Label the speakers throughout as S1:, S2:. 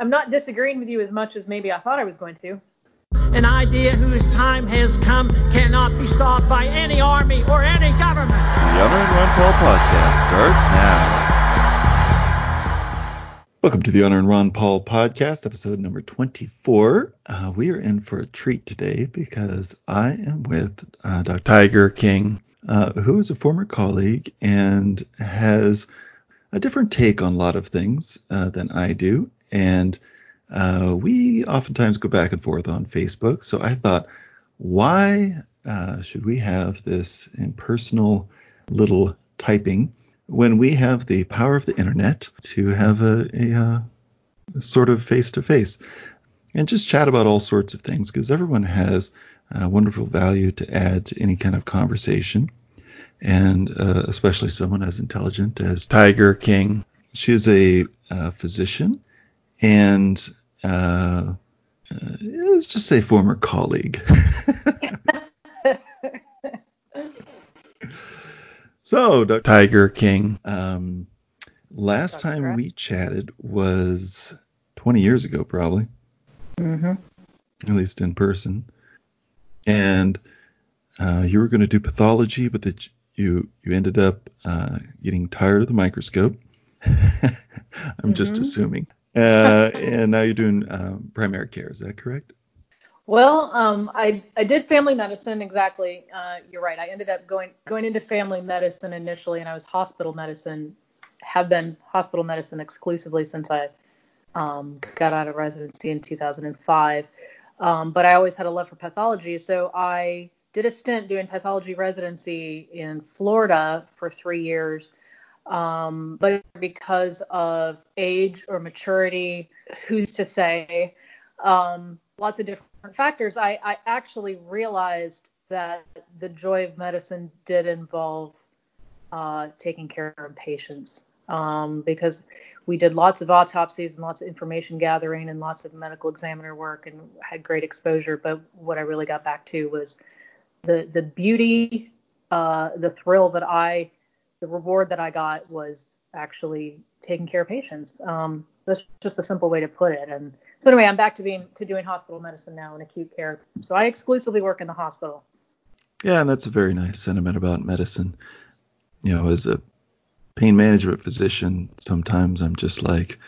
S1: I'm not disagreeing with you as much as maybe I thought I was going to.
S2: An idea whose time has come cannot be stopped by any army or any government.
S3: The Honoring Ron Paul podcast starts now. Welcome to the Honoring Ron Paul podcast, episode number 24. Uh, we are in for a treat today because I am with uh, Dr. Tiger King, uh, who is a former colleague and has a different take on a lot of things uh, than I do. And uh, we oftentimes go back and forth on Facebook. So I thought, why uh, should we have this impersonal little typing when we have the power of the internet to have a, a, uh, a sort of face to face and just chat about all sorts of things because everyone has uh, wonderful value to add to any kind of conversation. And uh, especially someone as intelligent as Tiger King. She is a uh, physician and uh, uh, let's just say former colleague. so, Dr. Tiger King, um, last Dr. time we chatted was 20 years ago, probably.
S1: Mm-hmm.
S3: At least in person. And uh, you were going to do pathology, but that you you ended up uh, getting tired of the microscope. I'm mm-hmm. just assuming. Uh, and now you're doing um, primary care. Is that correct?
S1: Well, um, I I did family medicine exactly. Uh, you're right. I ended up going going into family medicine initially, and I was hospital medicine. Have been hospital medicine exclusively since I um, got out of residency in 2005. Um, but I always had a love for pathology, so I did a stint doing pathology residency in Florida for three years um, but because of age or maturity, who's to say, um, lots of different factors, I, I actually realized that the joy of medicine did involve uh, taking care of patients. Um, because we did lots of autopsies and lots of information gathering and lots of medical examiner work and had great exposure. But what I really got back to was the the beauty, uh, the thrill that I the reward that I got was actually taking care of patients. Um, that's just a simple way to put it. And so anyway, I'm back to being to doing hospital medicine now in acute care. So I exclusively work in the hospital.
S3: Yeah, and that's a very nice sentiment about medicine. You know, as a pain management physician, sometimes I'm just like,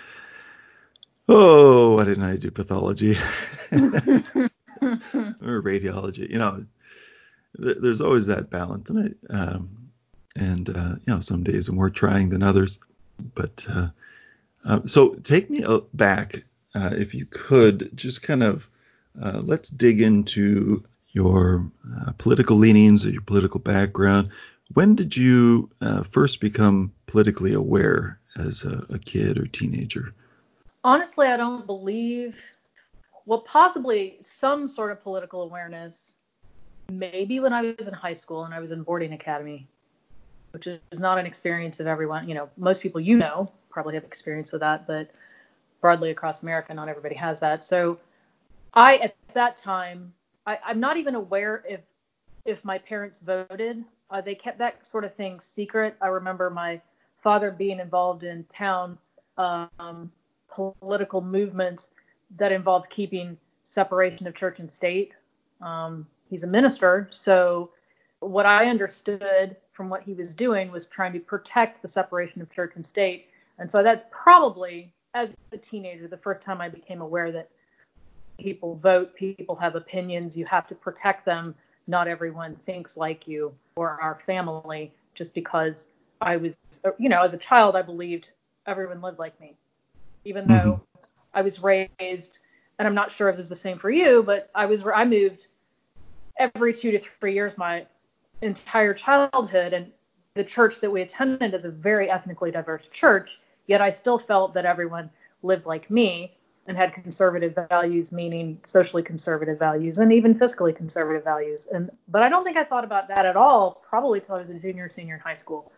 S3: oh, why didn't I do pathology or radiology? You know, th- there's always that balance, and I, um, and uh, you know some days are more trying than others. But uh, uh, so take me back, uh, if you could, just kind of uh, let's dig into your uh, political leanings or your political background. When did you first become politically aware as a, a kid or teenager?
S1: Honestly, I don't believe. Well, possibly some sort of political awareness maybe when I was in high school and I was in boarding academy which is not an experience of everyone. You know, most people you know probably have experience with that, but broadly across America, not everybody has that. So I, at that time, I, am not even aware if if my parents voted. Uh, they kept that sort of thing secret. I remember my father being involved in town um, political movements that involved keeping separation of church and state. Um, he's a minister, so what I understood from what he was doing was trying to protect the separation of church and state. And so that's probably, as a teenager, the first time I became aware that people vote, people have opinions, you have to protect them. Not everyone thinks like you or our family just because I was, you know, as a child, I believed everyone lived like me. Even mm-hmm. though I was raised, and I'm not sure if this is the same for you, but I was, I moved every two to three years my entire childhood and the church that we attended is a very ethnically diverse church yet i still felt that everyone lived like me and had conservative values meaning socially conservative values and even fiscally conservative values. And but i don't think i thought about that at all probably until i was a junior senior in high school.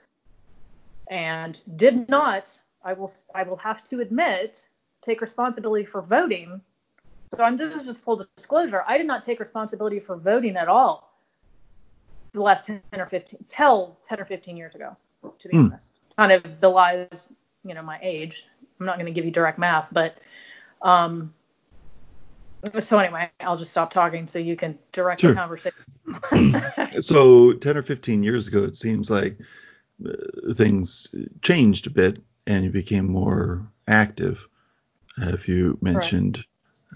S1: And did not i will i will have to admit take responsibility for voting. So i'm just just full disclosure. I did not take responsibility for voting at all the last 10 or 15 tell 10 or 15 years ago to be mm. honest kind of belies you know my age i'm not going to give you direct math but Um, so anyway, I'll just stop talking so you can direct
S3: Sure.
S1: the conversation.
S3: So 10 or 15 years ago, it seems like uh, things changed a bit and you became more active. Uh, if you mentioned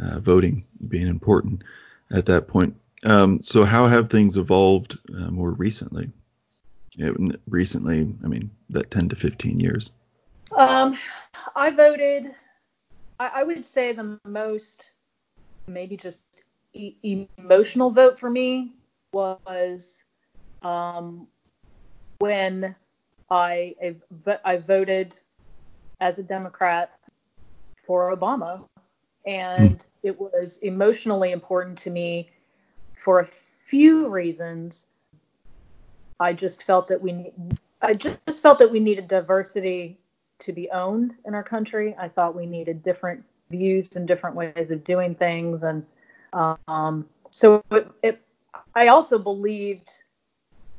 S3: uh, voting being important at that point. Um, so how have things evolved uh, more recently? Recently, I mean, that 10 to 15 years.
S1: Um, I voted. I, I would say the most, maybe just e- emotional vote for me was um, when I I I voted as a Democrat for Obama, and it was emotionally important to me for a few reasons. I just felt that we I just felt that we needed diversity to be owned in our country. I thought we needed different views and different ways of doing things, and um, so it, it, I also believed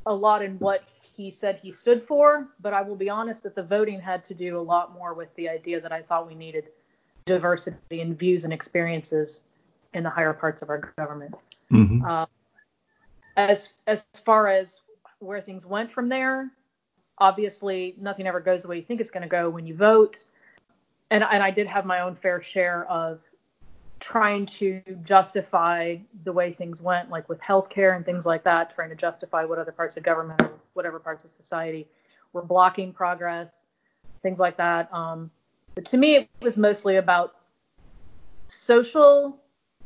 S1: a lot in what he said he stood for. But I will be honest that the voting had to do a lot more with the idea that I thought we needed diversity in views and experiences in the higher parts of our government.
S3: Hmm
S1: Uh, as as far as where things went from there, obviously nothing ever goes the way you think it's going to go when you vote. And and I did have my own fair share of trying to justify the way things went, like with healthcare and things like that, trying to justify what other parts of government or whatever parts of society were blocking progress, things like that. Um, but to me, it was mostly about social,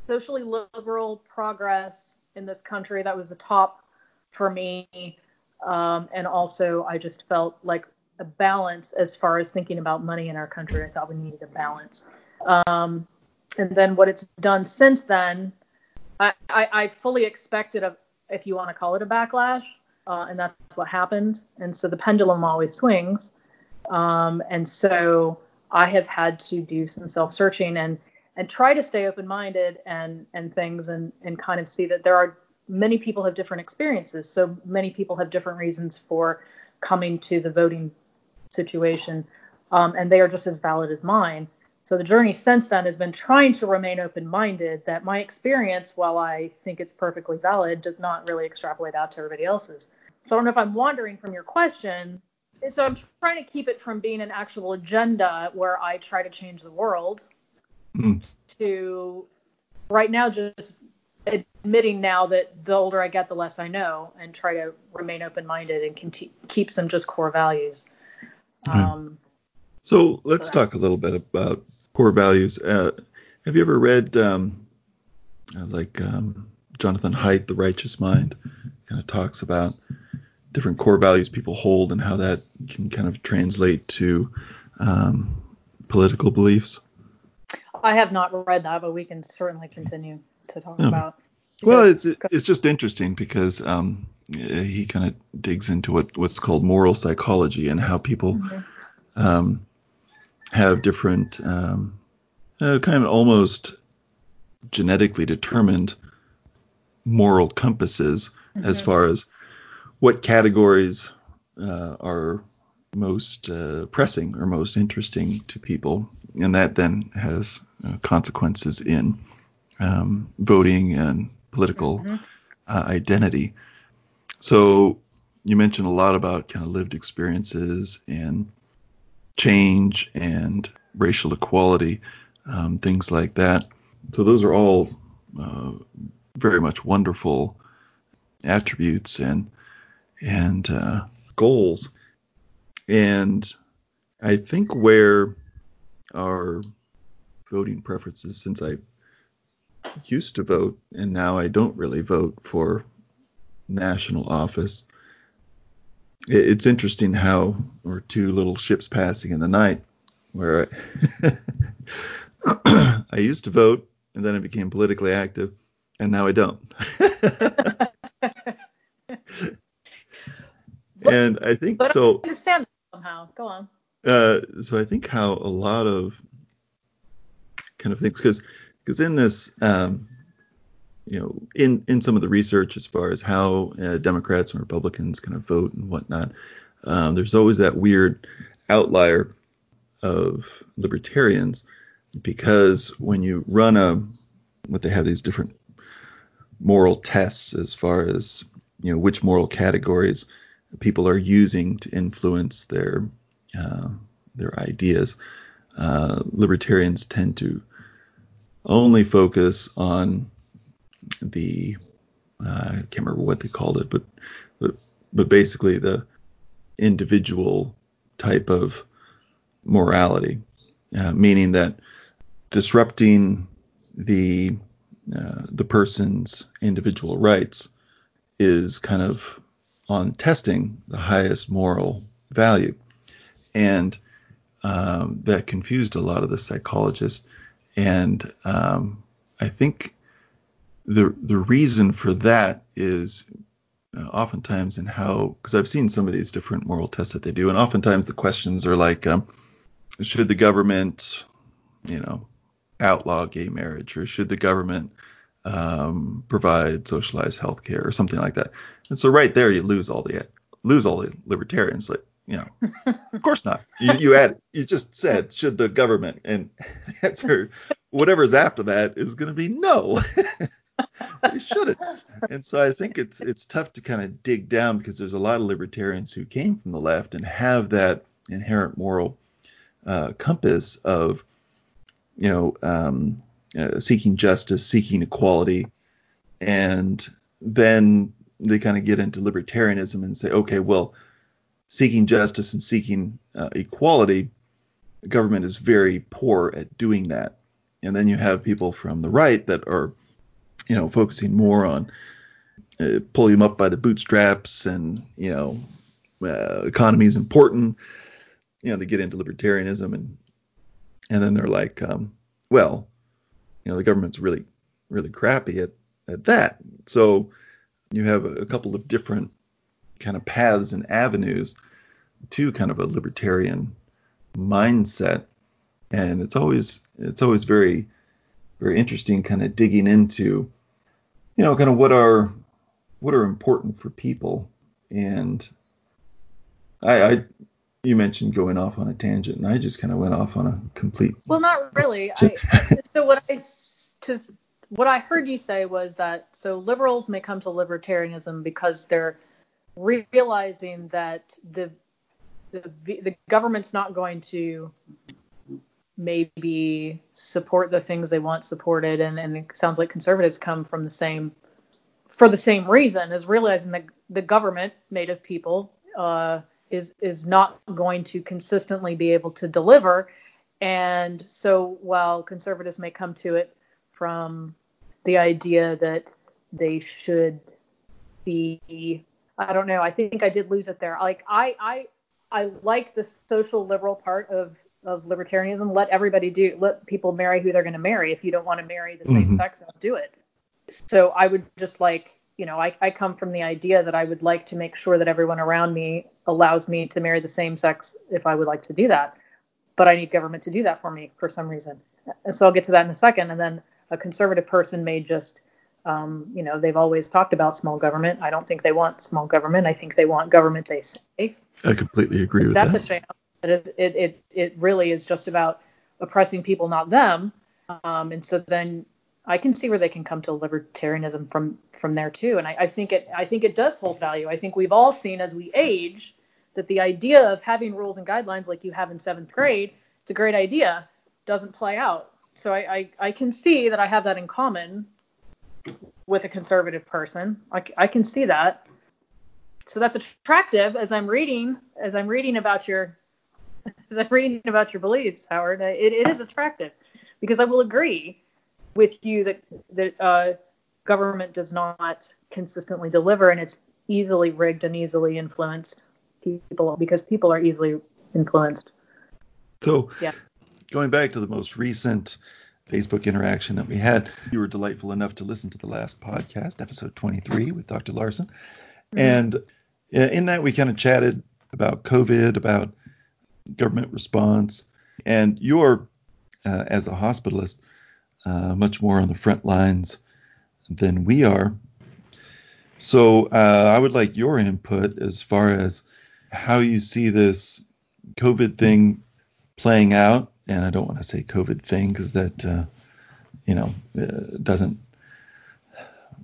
S1: socially liberal progress in this country. That was the top for me. Um, and also, I just felt like a balance as far as thinking about money in our country. I thought we needed a balance. Um, and then what it's done since then, I, I, I fully expected a, if you want to call it a backlash, uh, and that's what happened. And so the pendulum always swings. Um, and so I have had to do some self-searching and and try to stay open-minded and and things and and kind of see that there are many people have different experiences. So many people have different reasons for coming to the voting situation, um, and they are just as valid as mine. So the journey since then has been trying to remain open-minded. That my experience, while I think it's perfectly valid, does not really extrapolate out to everybody else's. So I don't know if I'm wandering from your question. So I'm trying to keep it from being an actual agenda where I try to change the world
S3: Mm.
S1: to right now just admitting now that the older I get, the less I know, and try to remain open-minded and conti- keep some just core values. Um,
S3: So let's
S1: Correct.
S3: talk a little bit about core values. Uh, have you ever read um, uh, like um, Jonathan Haidt, The Righteous Mind? Kind of talks about different core values people hold and how that can kind of translate to um, political beliefs.
S1: I have not read that, but we can certainly continue to talk
S3: Yeah.
S1: about.
S3: Well, it's it's just interesting because um, he kind of digs into what what's called moral psychology and how people
S1: Mhm.
S3: um, have different um, uh, kind of almost genetically determined moral compasses as
S1: Mhm.
S3: far as what categories uh, are most uh, pressing or most interesting to people, and that then has uh, consequences in um, voting and political
S1: Mhm.
S3: uh, identity. So you mentioned a lot about kind of lived experiences and change and racial equality, um, things like that. So those are all uh, very much wonderful attributes and and uh, goals. And I think where our voting preferences, since I used to vote and now I don't really vote for national office. It's interesting how we're two little ships passing in the night, where I, I used to vote and then I became politically active, and now I don't. and I think
S1: But I
S3: so.
S1: understand that somehow. Go on.
S3: Uh, so I think how a lot of kind of things, because because in this, um, you know, in in some of the research as far as how uh, Democrats and Republicans kind of vote and whatnot, um, there's always that weird outlier of libertarians because when you run a what they have these different moral tests as far as you know which moral categories people are using to influence their uh, their ideas. Uh, libertarians tend to only focus on the uh, I can't remember what they called it, but but but basically the individual type of morality, uh, meaning that disrupting the uh, the person's individual rights is kind of on testing the highest moral value, and um, that confused a lot of the psychologists, and um, I think the the reason for that is uh, oftentimes in how because I've seen some of these different moral tests that they do, and oftentimes the questions are like, um, should the government, you know, outlaw gay marriage, or should the government um, provide socialized health care, or something like that? And so right there, you lose all the lose all the libertarians. Like, you know, of course not. You, you add, you just said, should the government, and answer, whatever's after that, is going to be no. they shouldn't. And so I think it's it's tough to kind of dig down because there's a lot of libertarians who came from the left and have that inherent moral uh, compass of you know um, uh, seeking justice, seeking equality, and then they kind of get into libertarianism and say, okay, well, seeking justice and seeking uh, equality, the government is very poor at doing that. And then you have people from the right that are you know, focusing more on uh, pulling them up by the bootstraps and, you know, uh, economy is important. You know, they get into libertarianism and and then they're like, um, well, you know, the government's really really crappy at at that. So you have a, couple of different kind of paths and avenues to kind of a libertarian mindset, and it's always it's always very very interesting kind of digging into, you know, kind of what are what are important for people. And I, I you mentioned going off on a tangent, and I just kind of went off on a complete.
S1: Well, not really. I, so what I to what I heard you say was that so liberals may come to libertarianism because they're realizing that the the the government's not going to maybe support the things they want supported and, and it sounds like conservatives come from the same for the same reason is realizing that the government made of people uh, is is not going to consistently be able to deliver and so while conservatives may come to it from the idea that they should be I don't know I think I did lose it there like I I I like the social liberal part of of libertarianism. Let everybody do let people marry who they're going to marry. If you don't want to marry the same mm-hmm. sex, don't do it. So I would just like you know I, I come from the idea that I would like to make sure that everyone around me allows me to marry the same sex if I would like to do that. But I need government to do that for me for some reason. And so I'll get to that in a second. And then a conservative person may just um, you know, they've always talked about small government. I don't think they want small government. I think they want government they say.
S3: I completely agree with
S1: that's
S3: that.
S1: That's a shame. It, it, it, it really is just about oppressing people, not them. Um, and so then I can see where they can come to libertarianism from from there too. And I, I think it I think it does hold value. I think we've all seen as we age that the idea of having rules and guidelines like you have in seventh grade, it's a great idea, doesn't play out. So I, I, I can see that I have that in common with a conservative person. I, I can see that. So that's attractive as I'm reading as I'm reading about your as I'm reading about your beliefs, Howard, it, it is attractive because I will agree with you that that uh, government does not consistently deliver, and it's easily rigged and easily influenced people because people are easily influenced.
S3: So, yeah. going back to the most recent Facebook interaction that we had, you were delightful enough to listen to the last podcast, episode 23, with Dr. Larson, mm-hmm. and in that we kind of chatted about COVID, about government response, and you're, uh, as a hospitalist, uh, much more on the front lines than we are. So uh, I would like your input as far as how you see this COVID thing playing out and I don't want to say COVID thing because that, uh, you know, uh, doesn't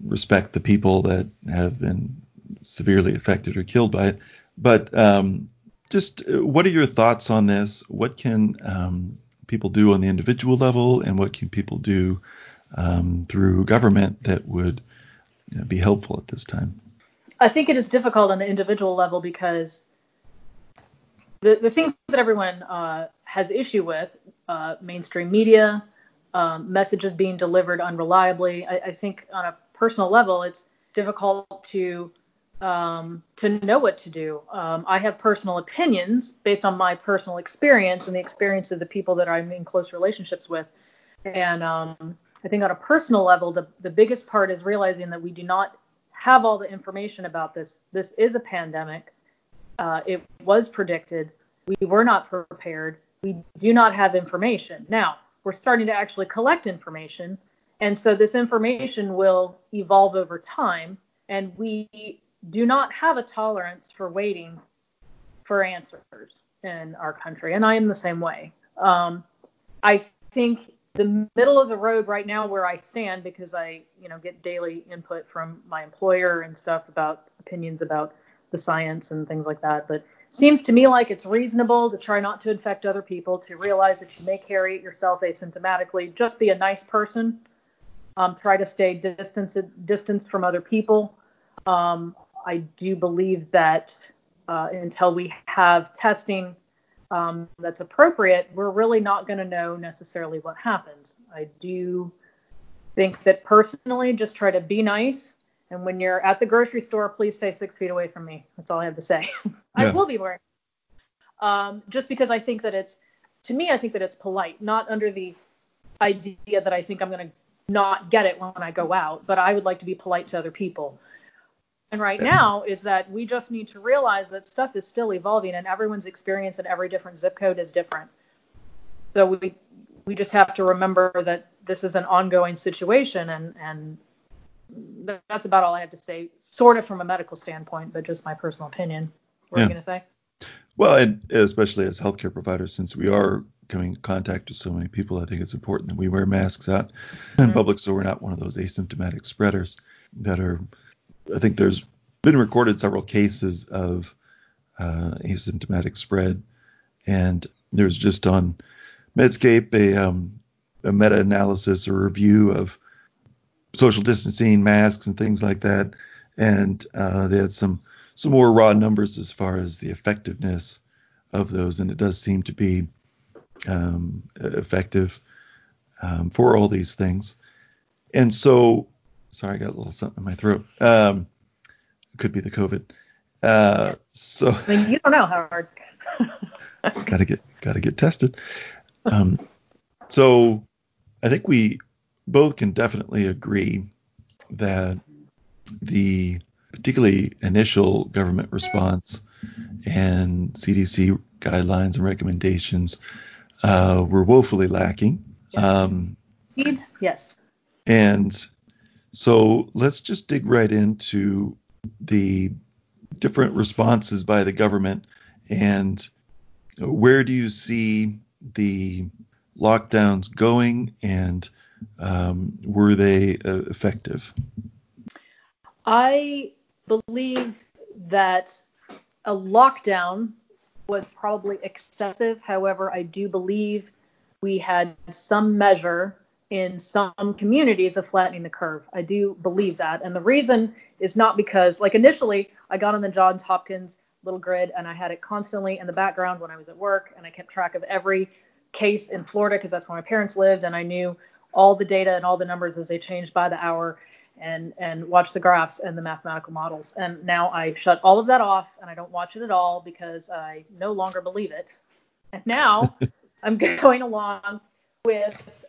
S3: respect the people that have been severely affected or killed by it. But um, just uh, what are your thoughts on this? What can um, people do on the individual level, and what can people do um, through government that would you know, be helpful at this time?
S1: I think it is difficult on the individual level because the, the things that everyone uh, has issue with, uh, mainstream media, um, messages being delivered unreliably. I, I, think on a personal level, it's difficult to um, to know what to do. Um, I have personal opinions based on my personal experience and the experience of the people that I'm in close relationships with. And um, I think on a personal level, the, the biggest part is realizing that we do not have all the information about this. This is a pandemic. Uh, it was predicted. We were not prepared. We do not have information. Now, we're starting to actually collect information. And so this information will evolve over time. And we do not have a tolerance for waiting for answers in our country. And I am the same way. Um, I think the middle of the road right now where I stand, because I, you know, get daily input from my employer and stuff about opinions about the science and things like that. But seems to me like it's reasonable to try not to infect other people, to realize that you may carry it yourself asymptomatically. Just be a nice person. Um, try to stay distanced, distanced from other people. Um, I do believe that uh, until we have testing um, that's appropriate, we're really not going to know necessarily what happens. I do think that personally, just try to be nice. And when you're at the grocery store, please stay six feet away from me. That's all I have to say. I will be wearing. Um, just because I think that it's, to me, I think that it's polite, not under the idea that I think I'm going to not get it when I go out, but I would like to be polite to other people. And right now is that we just need to realize that stuff is still evolving and everyone's experience in every different zip code is different. So we we just have to remember that this is an ongoing situation and and that's about all I have to say, sort of from a medical standpoint, but just my personal opinion. What yeah. are you going to say?
S3: Well, and especially as healthcare providers, since we are coming in contact with so many people, I think it's important that we wear masks out in mm-hmm. public so we're not one of those asymptomatic spreaders that are I think there's been recorded several cases of uh, asymptomatic spread, and there's just on Medscape a, um, a meta-analysis or review of social distancing, masks, and things like that, and uh, they had some some more raw numbers as far as the effectiveness of those, and it does seem to be um, effective um, for all these things. And so Sorry, I got a little something in my throat. Um, could be the COVID. Uh, so
S1: I mean, you don't know, Howard.
S3: gotta get gotta get tested. Um, so I think we both can definitely agree that the particularly initial government response and CDC guidelines and recommendations uh, were woefully lacking.
S1: Yes. Um, yes.
S3: And so let's just dig right into the different responses by the government and where do you see the lockdowns going and um, were they uh, effective?
S1: I believe that a lockdown was probably excessive. However, I do believe we had some measure in some communities of flattening the curve. I do believe that. And the reason is not because, like, initially I got on the Johns Hopkins little grid and I had it constantly in the background when I was at work and I kept track of every case in Florida because that's where my parents lived and I knew all the data and all the numbers as they changed by the hour and and watch the graphs and the mathematical models. And now I shut all of that off and I don't watch it at all because I no longer believe it. And now I'm going along with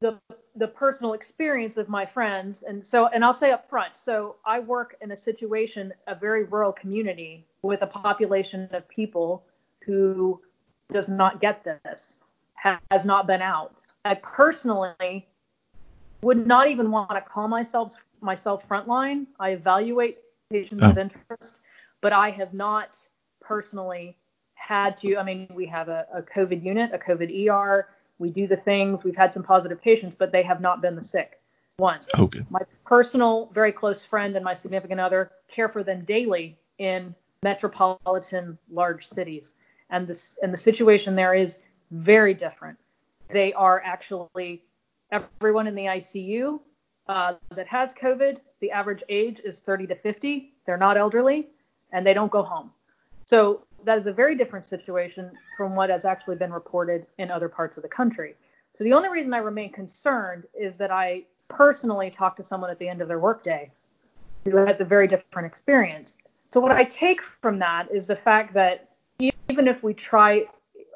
S1: the the personal experience of my friends and so and I'll say up front so I work in a situation a very rural community with a population of people who does not get this has not been out I personally would not even want to call myself myself frontline I evaluate patients oh. of interest but I have not personally had to, I mean, we have a, a COVID unit, a COVID ER. We do the things. We've had some positive patients, but they have not been the sick ones.
S3: Okay.
S1: My personal, very close friend and my significant other care for them daily in metropolitan large cities. And this and the situation there is very different. They are actually everyone in the ICU uh, that has COVID. The average age is 30 to 50. They're not elderly, and they don't go home. So that is a very different situation from what has actually been reported in other parts of the country. So the only reason I remain concerned is that I personally talked to someone at the end of their workday who has a very different experience. So what I take from that is the fact that even if we try,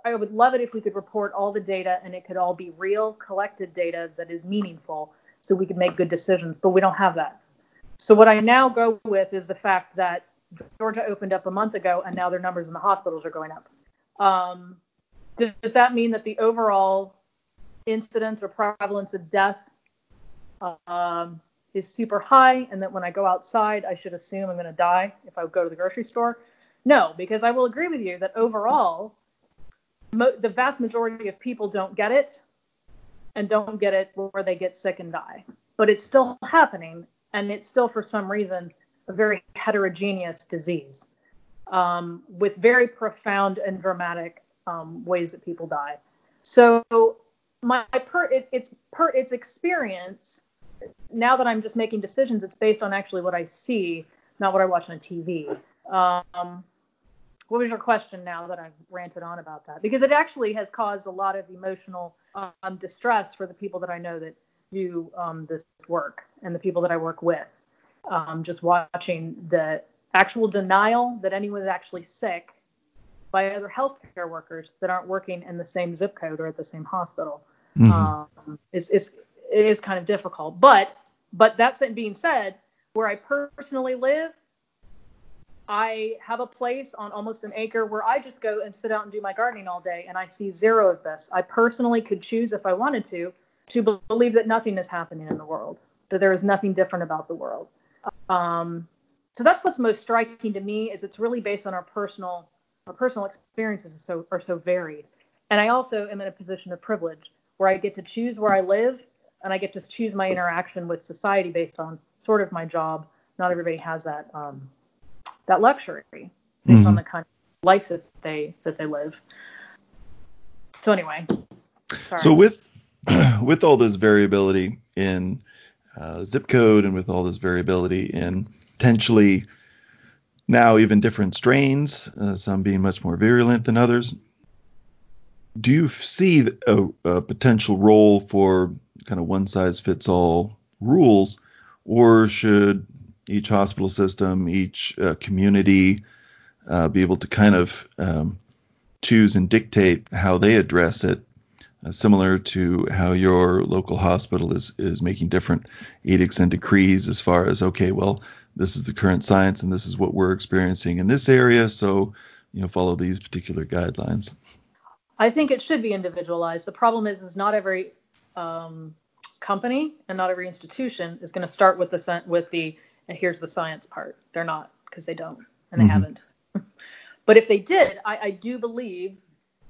S1: I would love it if we could report all the data and it could all be real, collected data that is meaningful so we could make good decisions, but we don't have that. So what I now go with is the fact that Georgia opened up a month ago and now their numbers in the hospitals are going up. Um, does, does that mean that the overall incidence or prevalence of death um, is super high and that when I go outside, I should assume I'm going to die if I go to the grocery store? No, because I will agree with you that overall, mo- the vast majority of people don't get it and don't get it where they get sick and die. But it's still happening, and it's still, for some reason, a very heterogeneous disease um, with very profound and dramatic um, ways that people die. So my per it, it's per its experience. Now that I'm just making decisions, it's based on actually what I see, not what I watch on TV. Um, what was your question now that I've ranted on about that? Because it actually has caused a lot of emotional um, distress for the people that I know that do um, this work and the people that I work with. Um, just watching the actual denial that anyone is actually sick by other healthcare workers that aren't working in the same zip code or at the same hospital mm-hmm. um, is, is it is kind of difficult. But but that being said, where I personally live, I have a place on almost an acre where I just go and sit out and do my gardening all day, and I see zero of this. I personally could choose, if I wanted to, to believe that nothing is happening in the world, that there is nothing different about the world. Um, so that's what's most striking to me is it's really based on our personal our personal experiences are so are so varied. And I also am in a position of privilege where I get to choose where I live and I get to choose my interaction with society based on sort of my job. Not everybody has that um, that luxury based mm-hmm. on the kind of life that they that they live. So anyway.
S3: Sorry. So with with all this variability in uh, zip code and with all this variability in potentially now even different strains, uh, some being much more virulent than others, do you see a, a potential role for kind of one size fits all rules, or should each hospital system, each uh, community uh, be able to kind of um, choose and dictate how they address it, similar to how your local hospital is is making different edicts and decrees as far as okay, well, this is the current science and this is what we're experiencing in this area, so you know follow these particular guidelines.
S1: I think it should be individualized. The problem is, is not every um, company and not every institution is going to start with the with the and here's the science part. They're not because they don't and they mm-hmm. haven't. but if they did, I, I, do believe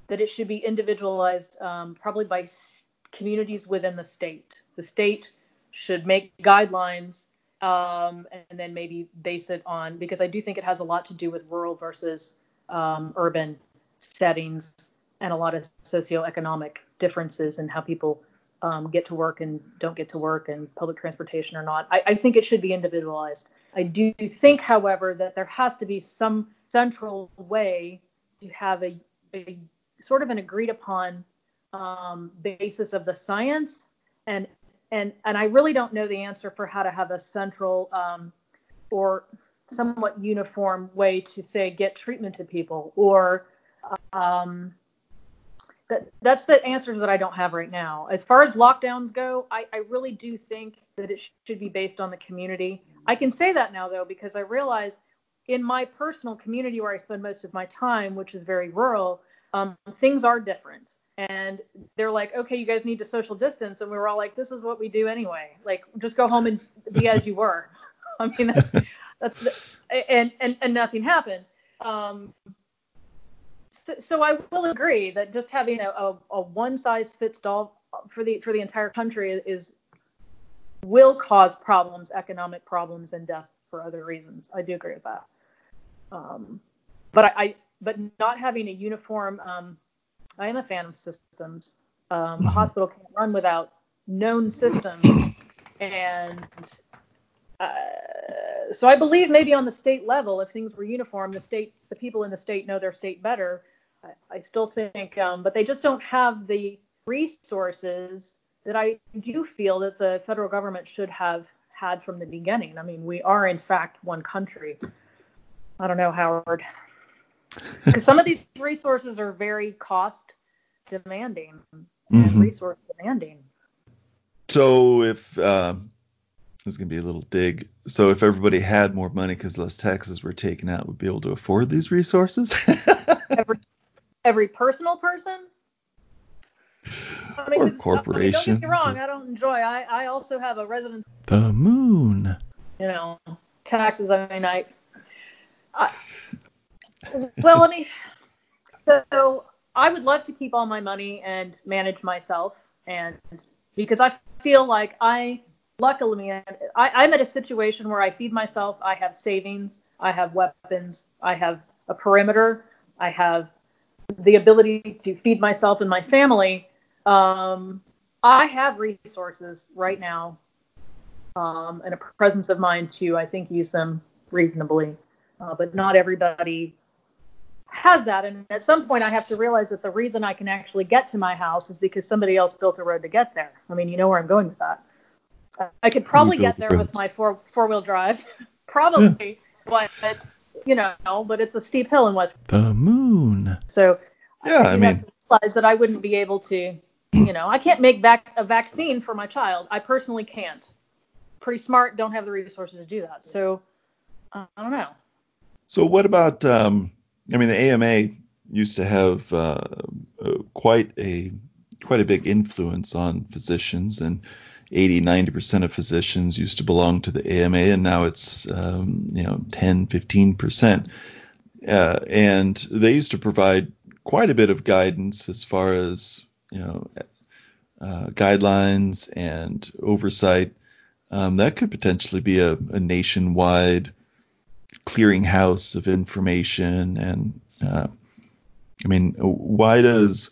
S1: that it should be individualized, um, probably by s- communities within the state. The state should make guidelines um, and then maybe base it on because I do think it has a lot to do with rural versus um, urban settings and a lot of socioeconomic differences in how people um, get to work and don't get to work and public transportation or not. I, I, think it should be individualized. I do think, however, that there has to be some central way to have a, a sort of an agreed upon um, basis of the science and and and I really don't know the answer for how to have a central um, or somewhat uniform way to say get treatment to people or um, that, that's the answers that I don't have right now. As far as lockdowns go, I, I really do think that it should be based on the community. I can say that now though because I realize in my personal community where I spend most of my time, which is very rural, um, things are different. And they're like, okay, you guys need to social distance, and we were all like, this is what we do anyway. Like, just go home and be as you were. I mean, that's that's the, and and and nothing happened. Um, so, so I will agree that just having a, a, a one size fits all for the for the entire country is will cause problems, economic problems, and death for other reasons. I do agree with that. Um, but I, I, but not having a uniform. Um, I am a fan of systems. Um, a mm-hmm. hospital can't run without known systems, and uh, so I believe maybe on the state level, if things were uniform, the state, the people in the state know their state better. I, I still think, um, but they just don't have the resources that I do feel that the federal government should have had from the beginning. I mean, we are in fact one country. I don't know, Howard, because some of these resources are very cost demanding mm-hmm. and resource demanding.
S3: So if uh, this is going to be a little dig. So if everybody had more money because less taxes were taken out, would be able to afford these resources?
S1: every, every personal person?
S3: I mean, or corporation. I
S1: mean, don't get me wrong, I don't enjoy. I, I also have a residence.
S3: The moon.
S1: You know, taxes. I mean, I. I well, let me. So I would love to keep all my money and manage myself, and because I feel like I, luckily, I, I'm at a situation where I feed myself. I have savings. I have weapons. I have a perimeter. I have the ability to feed myself and my family um, I have resources right now um, and a presence of mind to, I think, use them reasonably. Uh, but not everybody has that. And at some point, I have to realize that the reason I can actually get to my house is because somebody else built a road to get there. I mean, you know where I'm going with that. I could probably get there with my four four wheel drive, probably, yeah. but you know, but it's a steep hill in West.
S3: The moon.
S1: So
S3: yeah, I, I mean,
S1: realize that I wouldn't be able to you know, I can't make back a vaccine for my child. I personally can't. Pretty smart, don't have the resources to do that. So I don't know.
S3: So what about? Um, I mean, the AMA used to have uh, uh, quite a quite a big influence on physicians, and 80, 90 percent of physicians used to belong to the AMA, and now it's um, you know 10, 15 percent. Uh, and they used to provide quite a bit of guidance as far as you know uh, guidelines and oversight, um, that could potentially be a, a, nationwide clearinghouse of information. And uh, I mean, why does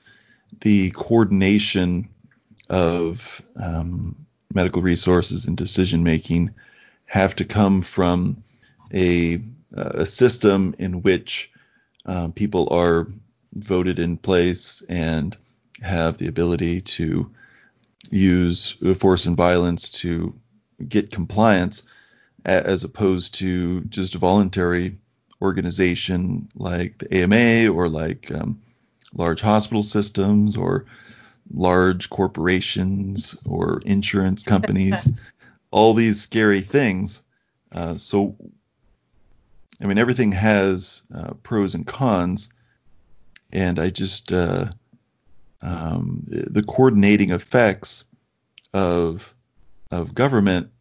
S3: the coordination of um, medical resources and decision making have to come from a, a system in which uh, people are voted in place and have the ability to use force and violence to get compliance as opposed to just a voluntary organization like the AMA or like um, large hospital systems or large corporations or insurance companies, all these scary things. Uh, so, I mean, everything has uh, pros and cons, and I just uh, um, the coordinating effects of of government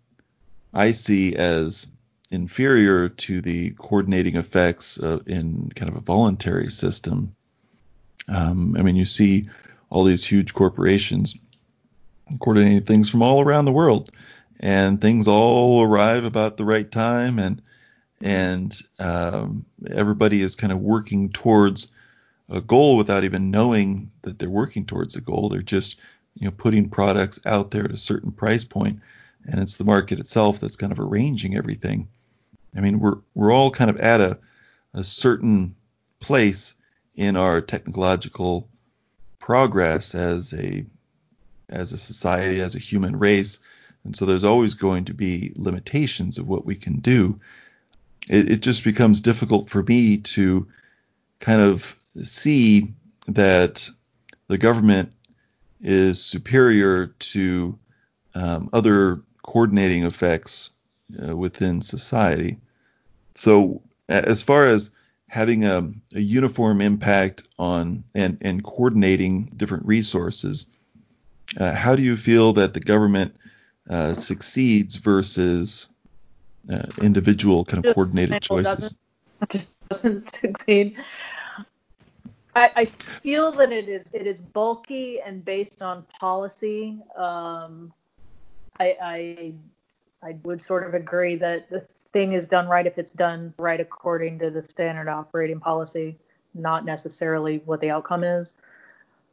S3: I see as inferior to the coordinating effects in kind of a voluntary system. Um, I mean, you see all these huge corporations coordinating things from all around the world, and things all arrive about the right time, and and um, everybody is kind of working towards a goal without even knowing that they're working towards a goal. They're just you know putting products out there at a certain price point, and it's the market itself that's kind of arranging everything. I mean, we're we're all kind of at a a certain place in our technological progress as a as a society, as a human race, and so there's always going to be limitations of what we can do. It, it just becomes difficult for me to kind of see that the government is superior to um, other coordinating effects uh, within society. So, as far as having a, a, uniform impact on and, and coordinating different resources, uh, how do you feel that the government uh, succeeds versus uh, individual kind of coordinated choices?
S1: Doesn't, just doesn't succeed. I, I feel that it is it is bulky and based on policy. Um, I, I I would sort of agree that the thing is done right if it's done right according to the standard operating policy, not necessarily what the outcome is.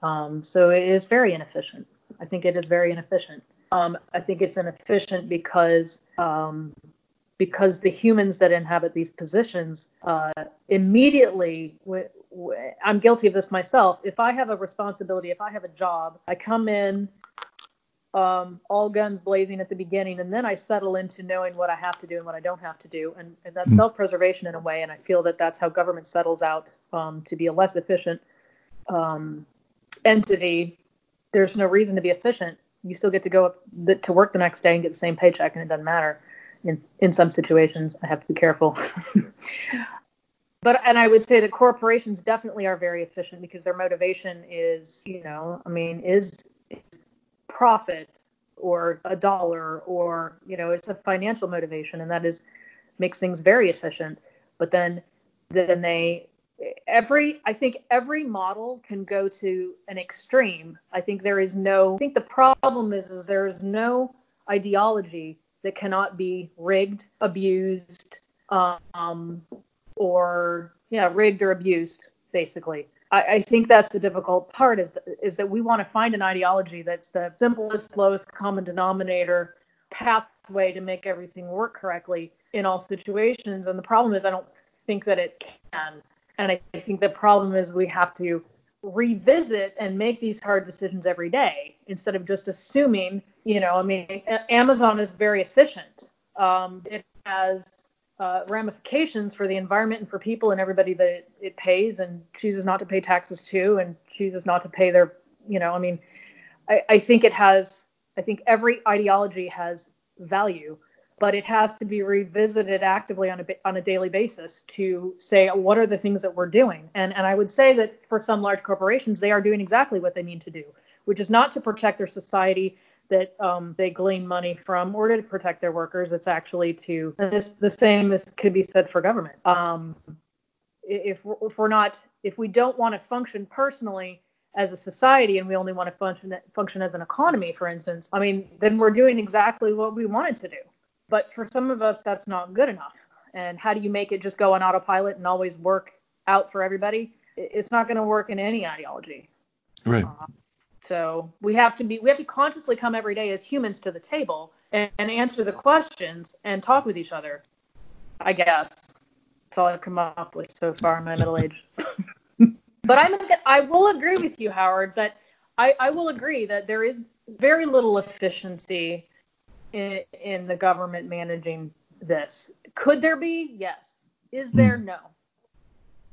S1: Um, so it is very inefficient. I think it is very inefficient. Um, I think it's inefficient because um, because the humans that inhabit these positions uh, immediately w- w- i'm guilty of this myself if i have a responsibility if i have a job i come in um, all guns blazing at the beginning and then i settle into knowing what i have to do and what i don't have to do and, and that's mm-hmm. self-preservation in a way and i feel that that's how government settles out um, to be a less efficient um, entity there's no reason to be efficient you still get to go up to work the next day and get the same paycheck and it doesn't matter in in some situations. I have to be careful. but and I would say that corporations definitely are very efficient because their motivation is, you know, I mean, is profit or a dollar or you know, it's a financial motivation, and that is makes things very efficient. But then then they every I think every model can go to an extreme. I think there is no I think the problem is is there is no ideology that cannot be rigged, abused, um, or yeah, rigged or abused, basically. I, I think that's the difficult part is that, is that we want to find an ideology that's the simplest, lowest common denominator pathway to make everything work correctly in all situations. And the problem is I don't think that it can. And I, I think the problem is we have to revisit and make these hard decisions every day instead of just assuming, you know, I mean, Amazon is very efficient. Um, it has uh, ramifications for the environment and for people and everybody that it pays and chooses not to pay taxes to and chooses not to pay their, you know, I mean, I, I think it has, I think every ideology has value but it has to be revisited actively on a on a daily basis to say what are the things that we're doing. And and I would say that for some large corporations, they are doing exactly what they need to do, which is not to protect their society that um, they glean money from or to protect their workers. It's actually to and this the same as could be said for government. Um, if we're, if we're not if we don't want to function personally as a society and we only want to function function as an economy, for instance, I mean, then we're doing exactly what we wanted to do. But for some of us, that's not good enough. And how do you make it just go on autopilot and always work out for everybody? It's not going to work in any ideology.
S3: Right. Uh,
S1: so we have to be we have to consciously come every day as humans to the table and, and answer the questions and talk with each other. I guess that's all I've come up with so far in my middle age. but I'm I will agree with you, Howard, that I, I will agree that there is very little efficiency in, in the government managing this. Could there be? Yes. Is there? Mm. No.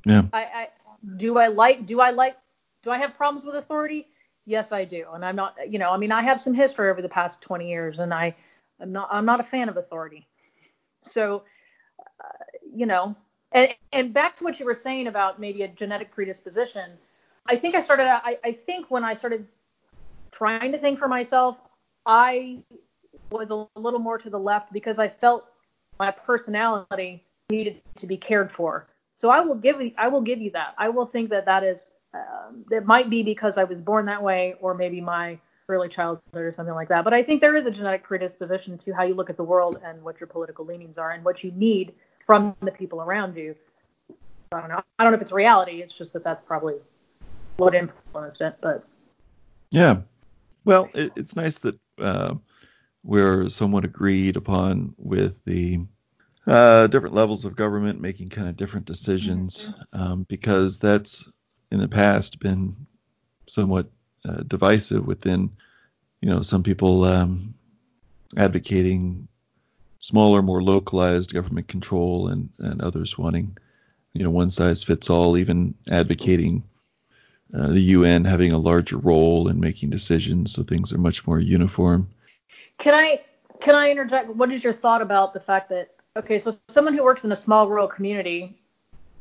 S3: Yeah.
S1: I, I do I like do I like do I have problems with authority? Yes, I do. And I'm not, you know, I mean, I have some history over the past 20 years, and I, I'm not, I'm not a fan of authority. So, uh, you know, and and back to what you were saying about maybe a genetic predisposition. I think I started. I, I think when I started trying to think for myself, I was a little more to the left because I felt my personality needed to be cared for. So I will give I will give you that. I will think that that is um, it might be because I was born that way or maybe my early childhood or something like that. But I think there is a genetic predisposition to how you look at the world and what your political leanings are and what you need from the people around you. I don't know. I don't know if it's reality. It's just that that's probably what influenced it. But
S3: yeah, well, it, it's nice that uh, we're somewhat agreed upon with the uh, different levels of government making kind of different decisions mm-hmm. um, because that's in the past been somewhat uh, divisive within you know some people um, advocating smaller more localized government control and, and others wanting you know one size fits all even advocating uh, the UN having a larger role in making decisions so things are much more uniform
S1: can I can I interject? What is your thought about the fact that okay, so someone who works in a small rural community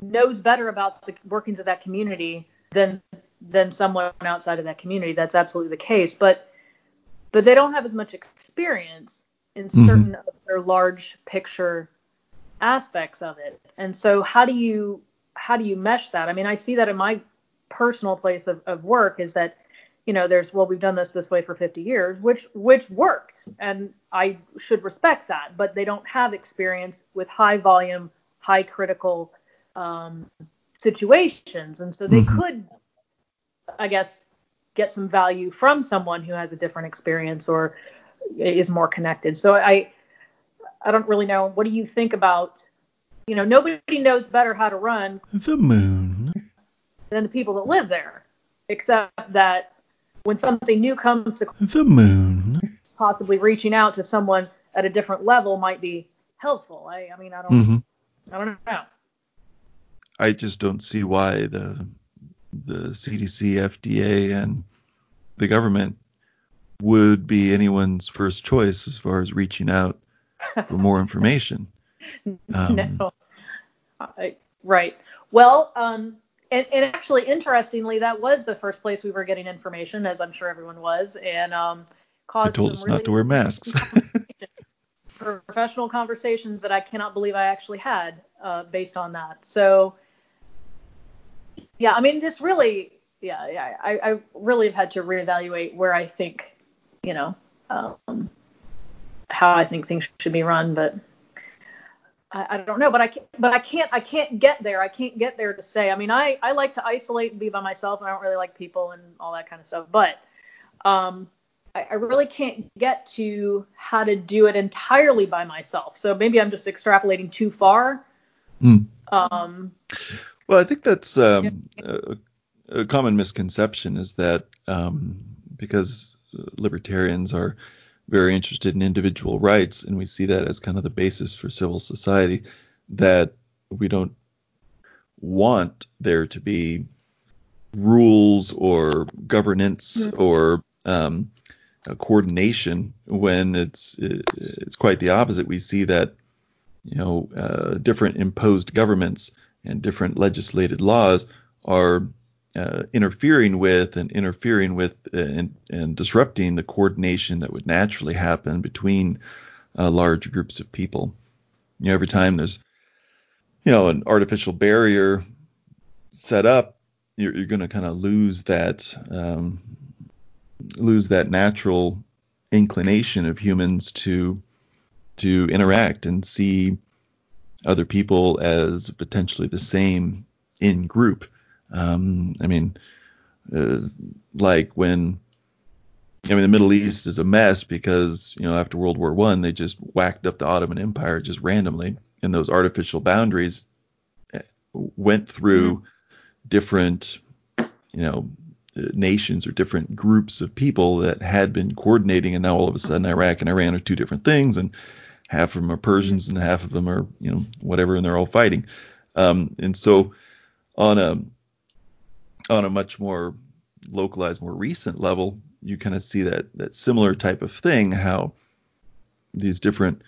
S1: knows better about the workings of that community than than someone outside of that community. That's absolutely the case, but but they don't have as much experience in mm-hmm. certain mm-hmm. of their large picture aspects of it. And so how do you how do you mesh that? I mean, I see that in my personal place of, of work is that you know there's well we've done this this way for 50 years which which worked and i should respect that but they don't have experience with high volume high critical um, situations and so they mm-hmm. could i guess get some value from someone who has a different experience or is more connected so i i don't really know what do you think about you know nobody knows better how to run
S3: the moon
S1: than the people that live there except that when something new comes to
S3: the moon,
S1: possibly reaching out to someone at a different level might be helpful. I, I mean, I don't, mm-hmm. I don't know.
S3: I just don't see why the the CDC, FDA, and the government would be anyone's first choice as far as reaching out for more information.
S1: Um, no. I, right. Well, um, and, and, actually, interestingly, that was the first place we were getting information, as I'm sure everyone was, and um, caused
S3: they told us really not to wear masks.
S1: professional conversations that I cannot believe I actually had uh, based on that. So, yeah, I mean, this really, yeah, yeah, I, I really have had to reevaluate where I think, you know, um, how I think things should be run, but I, I don't know, but I can't, but I can't, I can't get there. I can't get there to say. I mean, I, I like to isolate and be by myself, and I don't really like people and all that kind of stuff. But um, I, I really can't get to how to do it entirely by myself. So maybe I'm just extrapolating too far.
S3: Mm. Um, well, I think that's um, a, a, common misconception is that um, because libertarians are very interested in individual rights, and we see that as kind of the basis for civil society, that we don't want there to be rules or governance or um, coordination when it's it's quite the opposite. We see that you know uh, different imposed governments and different legislated laws are uh, interfering with and interfering with uh, and, and, disrupting the coordination that would naturally happen between uh, large groups of people. You know, every time there's you know an artificial barrier set up, you're, you're going to kind of lose that um, lose that natural inclination of humans to to interact and see other people as potentially the same in group. Um, I mean, uh, like when I mean the Middle East is a mess because you know after World War One they just whacked up the Ottoman Empire just randomly, and those artificial boundaries eh, went through different you know nations or different groups of people that had been coordinating, and now all of a sudden Iraq and Iran are two different things, and half of them are Persians and half of them are you know whatever, and they're all fighting. Um, and so on a on a much more localized, more recent level, you kind of see that that similar type of thing. How these different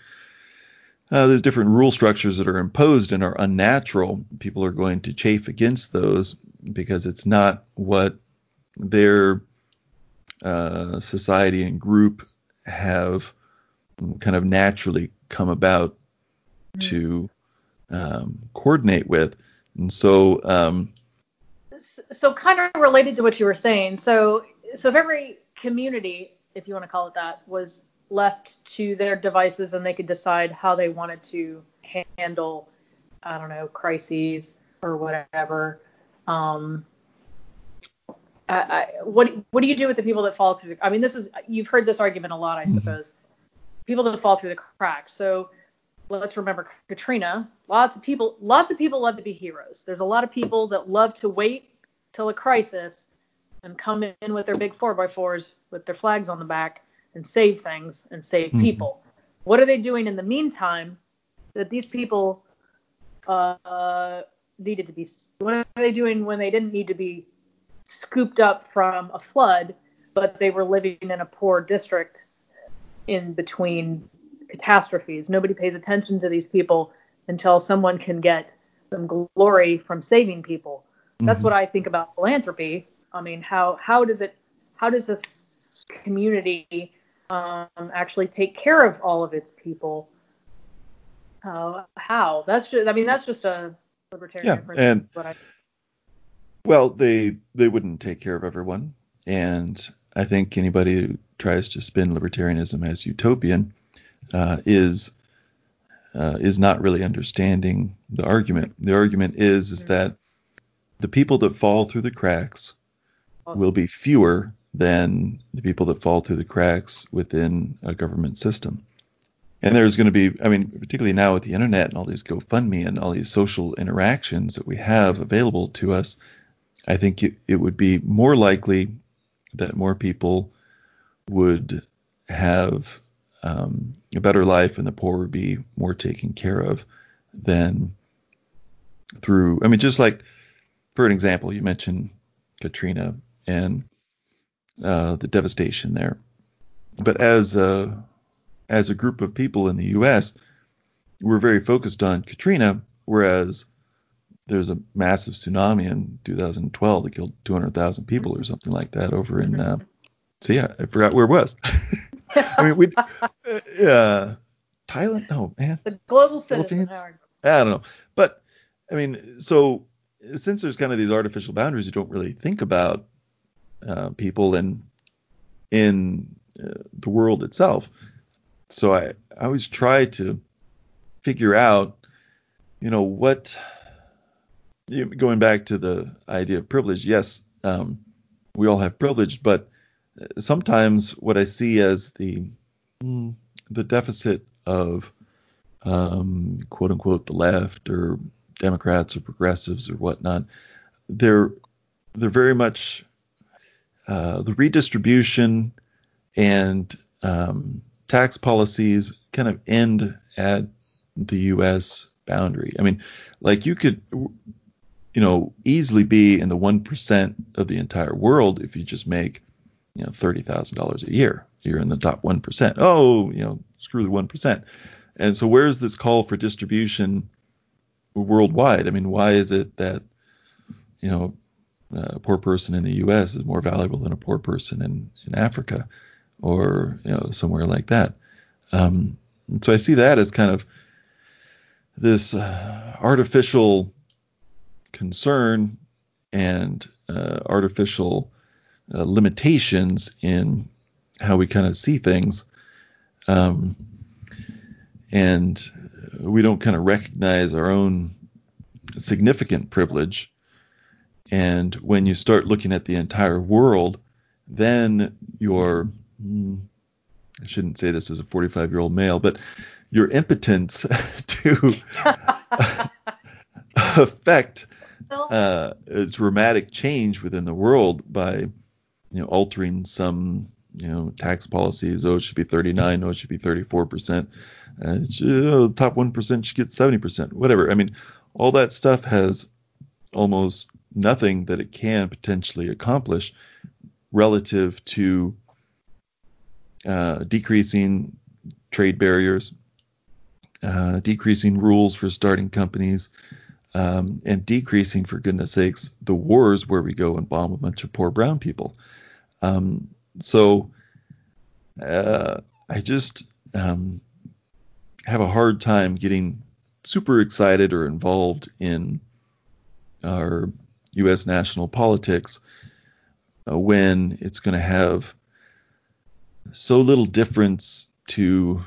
S3: uh, different rule structures that are imposed and are unnatural. People are going to chafe against those because it's not what their uh, society and group have kind of naturally come about mm-hmm. to um, coordinate with. And so um,
S1: so kind of related to what you were saying. So so if every community, if you want to call it that, was left to their devices and they could decide how they wanted to handle, I don't know, crises or whatever. Um, I, I, what what do you do with the people that fall through? The, I mean, this is you've heard this argument a lot, I mm-hmm. suppose. People that fall through the cracks. So let's remember Katrina. Lots of people, lots of people love to be heroes. There's a lot of people that love to wait till a crisis and come in with their big four by fours with their flags on the back and save things and save mm-hmm. people. What are they doing in the meantime that these people uh, needed to be? What are they doing when they didn't need to be scooped up from a flood, but they were living in a poor district in between catastrophes? Nobody pays attention to these people until someone can get some glory from saving people. That's mm-hmm. what I think about philanthropy. I mean, how how does it how does this community um, actually take care of all of its people? Uh, how? That's just I mean that's just a libertarian
S3: yeah, and I, Well, they they wouldn't take care of everyone, and I think anybody tries to spin libertarianism as utopian uh, is uh, is not really understanding the argument. The argument is is that the people that fall through the cracks will be fewer than the people that fall through the cracks within a government system. And there's going to be, I mean, particularly now with the internet and all these GoFundMe and all these social interactions that we have available to us, I think it, it would be more likely that more people would have um, a better life and the poor would be more taken care of than through, I mean, just like, for an example, you mentioned Katrina and uh, the devastation there. But as a, as a group of people in the U.S., we're very focused on Katrina, whereas there's a massive tsunami in 2012 that killed 200,000 people or something like that over in. Uh, so yeah, I forgot where it was. I mean, we, uh, Thailand. No, man.
S1: The global citizen.
S3: I don't know, but I mean, so since there's kind of these artificial boundaries, you don't really think about uh, people in in uh, the world itself. So I, I always try to figure out, you know, what going back to the idea of privilege. Yes, um, we all have privilege, but sometimes what I see as the mm, the deficit of um, quote unquote the left or Democrats or progressives or whatnot, they're they're very much uh, the redistribution and um, tax policies kind of end at the U.S. boundary. I mean, like you could, you know, easily be in the one percent of the entire world if you just make, you know, thirty thousand dollars a year. You're in the top one percent. Oh, you know, screw the one percent. And so, where's this call for distribution worldwide? I mean, why is it that, you know, a poor person in the U.S. is more valuable than a poor person in, in Africa or you know somewhere like that. Um, so I see that as kind of this uh, artificial concern and uh, artificial uh, limitations in how we kind of see things. Um, and we don't kind of recognize our own significant privilege and when you start looking at the entire world, then your, hmm, I shouldn't say this as a 45 year old male, but your impotence to affect uh, a dramatic change within the world by, you know, altering some, you know, tax policies. Oh, it should be 39. Oh, it should be 34 percent. Uh, oh, top one percent should get 70 percent. Whatever. I mean, all that stuff has almost nothing that it can potentially accomplish relative to uh, decreasing trade barriers, uh, decreasing rules for starting companies, um, and decreasing, for goodness sakes, the wars where we go and bomb a bunch of poor brown people. Um, so uh, I just um, have a hard time getting super excited or involved in our U.S. national politics uh, when it's going to have so little difference to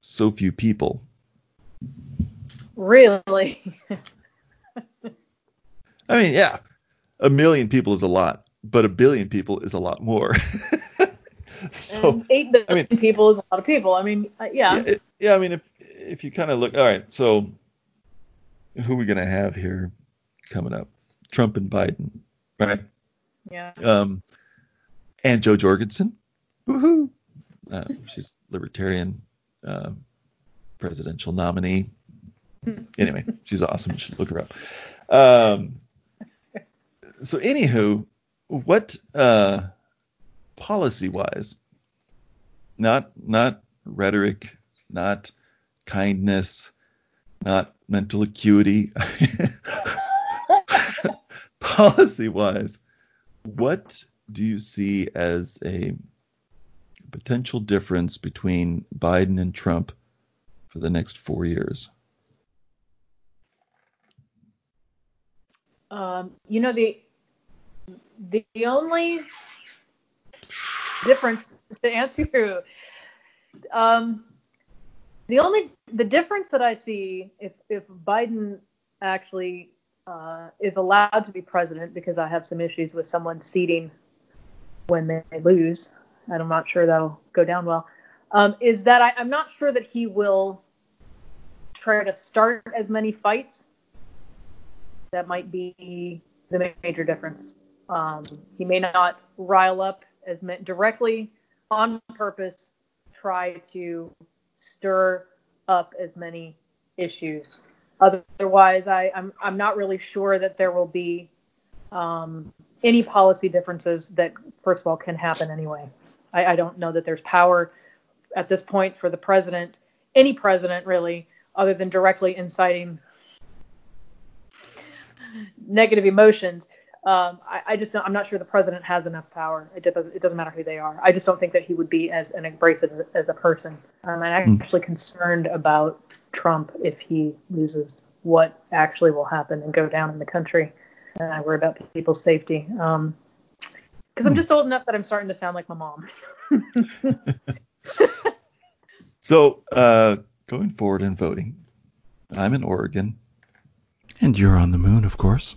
S3: so few people.
S1: Really?
S3: I mean, yeah, a million people is a lot, but a billion people is a lot more.
S1: so and eight billion I mean, people is a lot of people. I mean, uh, yeah.
S3: Yeah, yeah, I mean, if if you kind of look, all right, so who are we gonna have here coming up? Trump and Biden, right?
S1: Yeah.
S3: Um, and Jo Jorgensen, woohoo! Uh, she's libertarian uh, presidential nominee. anyway, she's awesome. You should look her up. Um, so, anywho, what uh, policy-wise, not not rhetoric, not kindness, not mental acuity. policy wise, what do you see as a potential difference between Biden and Trump for the next four years?
S1: Um, you know, the the, the only difference to answer you, um, the only the difference that I see if if Biden actually uh, is allowed to be president, because I have some issues with someone ceding when they lose, and I'm not sure that'll go down well, um, is that I, I'm not sure that he will try to start as many fights. That might be the major difference. Um, he may not rile up as meant directly on purpose, try to stir up as many issues. Otherwise, I, I'm I'm not really sure that there will be um, any policy differences that, first of all, can happen anyway. I, I don't know that there's power at this point for the president, any president really, other than directly inciting negative emotions. Um, I, I, just don't, I'm not sure the president has enough power. It, doesn't, it doesn't matter who they are. I just don't think that he would be as an abrasive as a person. Um, I'm actually concerned about Trump if he loses. What actually will happen and go down in the country? And I worry about people's safety. Um, because I'm just old enough that I'm starting to sound like my mom.
S3: so, uh, going forward in voting, I'm in Oregon, and you're on the moon, of course.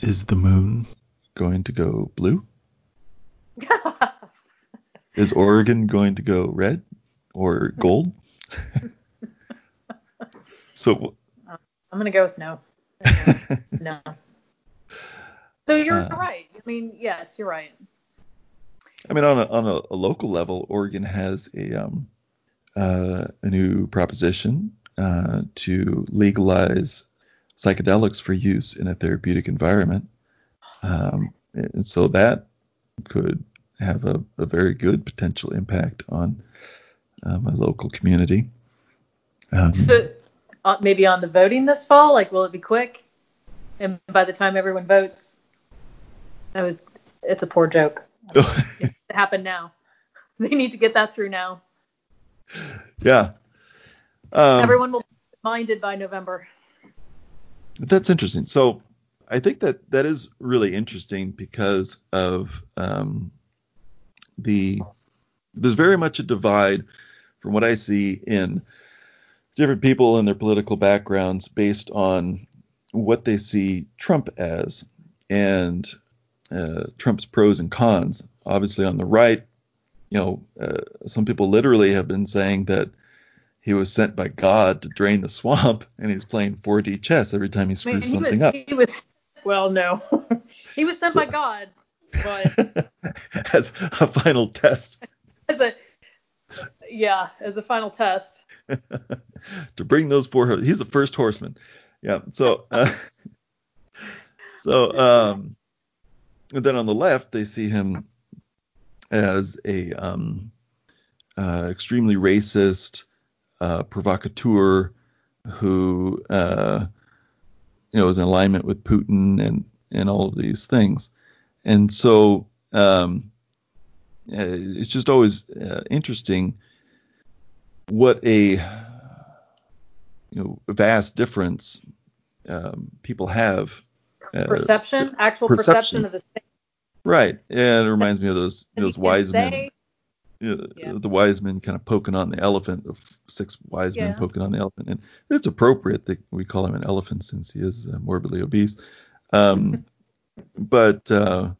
S3: Is the moon going to go blue? Is Oregon going to go red or gold? so
S1: I'm going to go with no. no. So you're uh, right. I mean, yes, you're right.
S3: I mean, on a on a, a local level, Oregon has a um uh, a new proposition uh, to legalize psychedelics for use in a therapeutic environment. Um, and so that could have a, a very good potential impact on uh, my local community.
S1: Um, so uh, maybe on the voting this fall, like will it be quick? And by the time everyone votes, that was it's a poor joke. it happened now. They need to get that through now.
S3: Yeah.
S1: Um, Everyone will be minded by November.
S3: That's interesting. So I think that that is really interesting because of um, the there's very much a divide from what I see in different people and their political backgrounds based on what they see Trump as and uh, Trump's pros and cons. Obviously, on the right, you know, uh, some people literally have been saying that he was sent by God to drain the swamp, and he's playing 4D chess every time he screws Man, he something
S1: was,
S3: up.
S1: He was well, no, he was sent so, by God, but
S3: as a final test.
S1: As a yeah, as a final test.
S3: to bring those four, he's the first horseman. Yeah. So, uh, so um, and then on the left they see him as a um, uh, extremely racist, uh, provocateur who uh, you know is in alignment with Putin and and all of these things, and so um, uh, it's just always uh, interesting what a you know vast difference um, people have
S1: uh, perception, actual perception. perception of the same.
S3: Right, and it reminds me of those those wise men yeah. the wise men kind of poking on the elephant, the six wise yeah. men poking on the elephant, and it's appropriate that we call him an elephant since he is uh, morbidly obese. Um, but uh,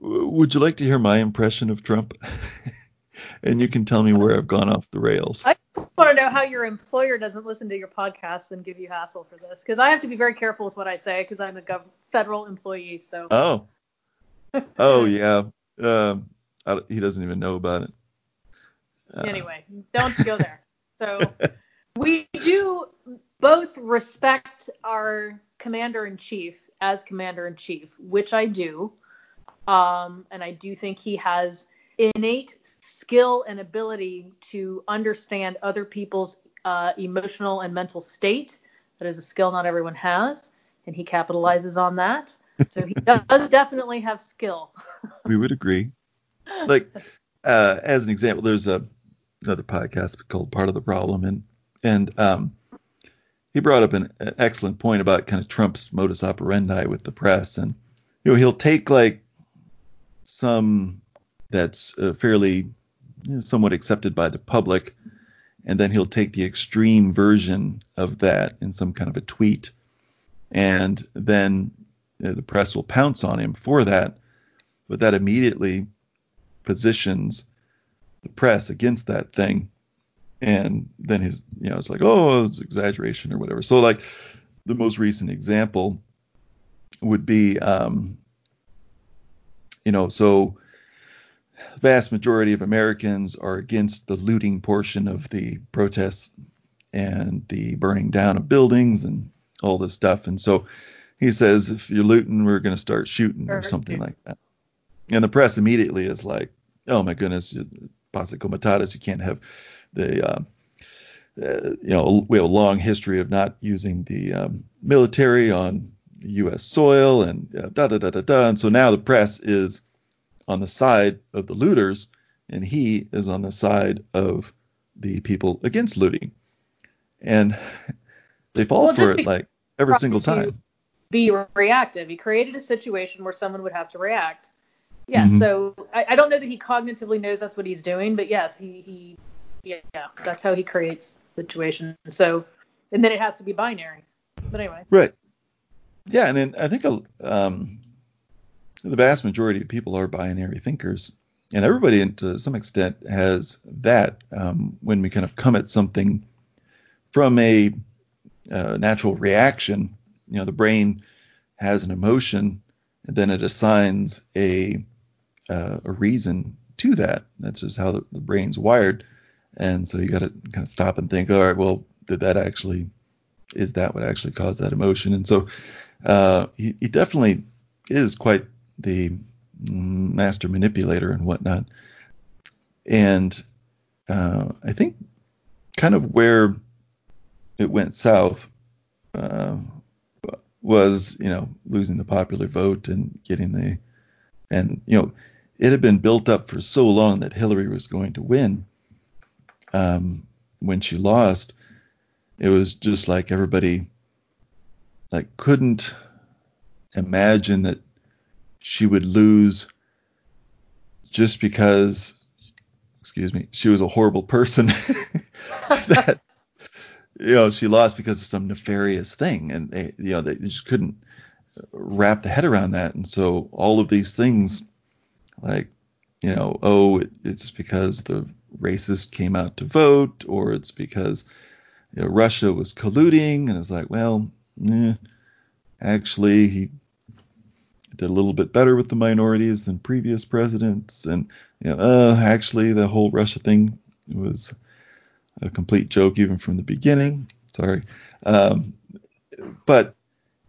S3: would you like to hear my impression of Trump? and you can tell me where I've gone off the rails.
S1: I want to know how your employer doesn't listen to your podcast and give you hassle for this, because I have to be very careful with what I say because I'm a gov- federal employee. So.
S3: Oh. oh yeah. Um, he doesn't even know about it.
S1: Uh, anyway, don't go there. So we do both respect our commander in chief as commander in chief, which I do. Um, and I do think he has innate skill and ability to understand other people's uh, emotional and mental state. That is a skill not everyone has, and he capitalizes on that. So he does definitely have skill.
S3: we would agree. Like, uh, as an example, there's a another podcast called Part of the Problem, and and um, he brought up an, an, excellent point about kind of Trump's modus operandi with the press, and you know, he'll take like some that's uh, fairly you know, somewhat accepted by the public, and then he'll take the extreme version of that in some kind of a tweet, and then you know, the press will pounce on him for that, but that immediately positions the press against that thing, and then his you know it's like oh it's exaggeration or whatever. So like the most recent example would be um, you know so vast majority of Americans are against the looting portion of the protests and the burning down of buildings and all this stuff. And so he says, if you're looting, we're going to start shooting or something like that. And the press immediately is like, oh my goodness, posse comitatus, you can't have the, uh, uh, you know, we have a long history of not using the um, military on U.S. soil and uh, da da da da da. And so now the press is on the side of the looters, and he is on the side of the people against looting. And they fall well, for it like every single time.
S1: Be reactive. He created a situation where someone would have to react. Yeah, mm-hmm. so I, I, don't know that he cognitively knows that's what he's doing, but yes, he, he yeah, that's how he creates situations. So, and then it has to be binary. But anyway.
S3: Right. Yeah, and then I think um, the vast majority of people are binary thinkers, and everybody to some extent has that. Um, when we kind of come at something from a uh, natural reaction, you know, the brain has an emotion, and then it assigns a uh, a reason to that. That's just how the, the brain's wired, and so you got to kind of stop and think. All right, well, did that actually? Is that what actually caused that emotion? And so uh, he, he definitely is quite the master manipulator and whatnot. And uh, I think kind of where it went south uh, was, you know, losing the popular vote and getting the, and, you know, it had been built up for so long that Hillary was going to win. Um, when she lost, it was just like everybody like couldn't imagine that she would lose just because excuse me she was a horrible person that you know she lost because of some nefarious thing and they you know they just couldn't wrap the head around that and so all of these things like you know oh it's because the racist came out to vote or it's because you know, Russia was colluding and it's like well eh, actually he did a little bit better with the minorities than previous presidents, and you know, uh, actually the whole Russia thing was a complete joke even from the beginning. Sorry, um, but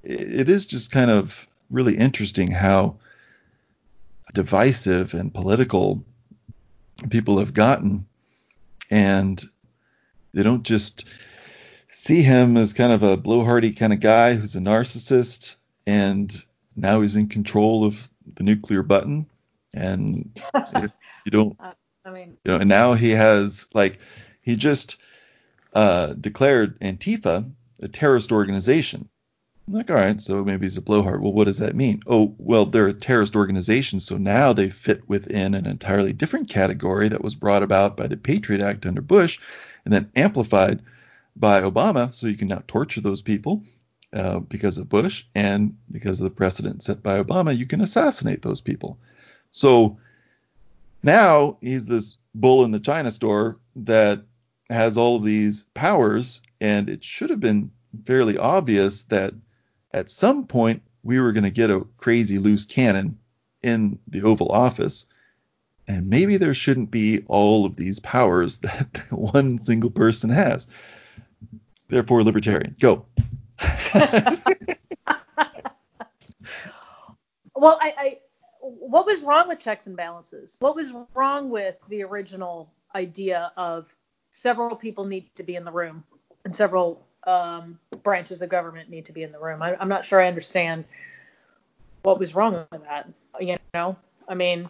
S3: it is just kind of really interesting how divisive and political people have gotten, and they don't just see him as kind of a blowhardy kind of guy who's a narcissist and now he's in control of the nuclear button, and you don't. Uh, I mean, you know, and now he has like he just uh, declared Antifa a terrorist organization. I'm like, all right, so maybe he's a blowhard. Well, what does that mean? Oh, well, they're a terrorist organization, so now they fit within an entirely different category that was brought about by the Patriot Act under Bush and then amplified by Obama. So you can now torture those people uh, because of Bush and because of the precedent set by Obama, you can assassinate those people. So now he's this bull in the China store that has all of these powers, and it should have been fairly obvious that at some point we were going to get a crazy loose cannon in the Oval Office. And maybe there shouldn't be all of these powers that one single person has. Therefore, libertarian. Go.
S1: well, I, I, what was wrong with checks and balances? What was wrong with the original idea of several people need to be in the room and several um, branches of government need to be in the room? I, I'm not sure I understand what was wrong with that. You know, I mean,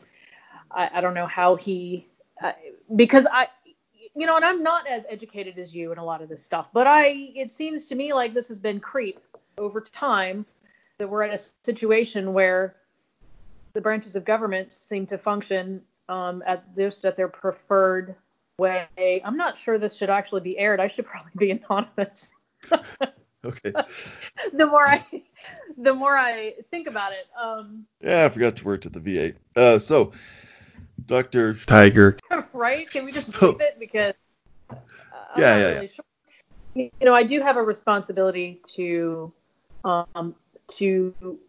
S1: I, I don't know how he, uh, because I, you know, and I'm not as educated as you in a lot of this stuff, but I it seems to me like this has been creep over time that we're in a situation where the branches of government seem to function um, at just at their preferred way. I'm not sure this should actually be aired. I should probably be anonymous.
S3: Okay.
S1: the more I the more I think about it. Um,
S3: yeah, I forgot to work at the VA. Uh, so, Dr. Tiger.
S1: right? Can we just so, leave it because uh,
S3: I'm yeah, yeah, really
S1: yeah. Sure. You know, I do have a responsibility to um, to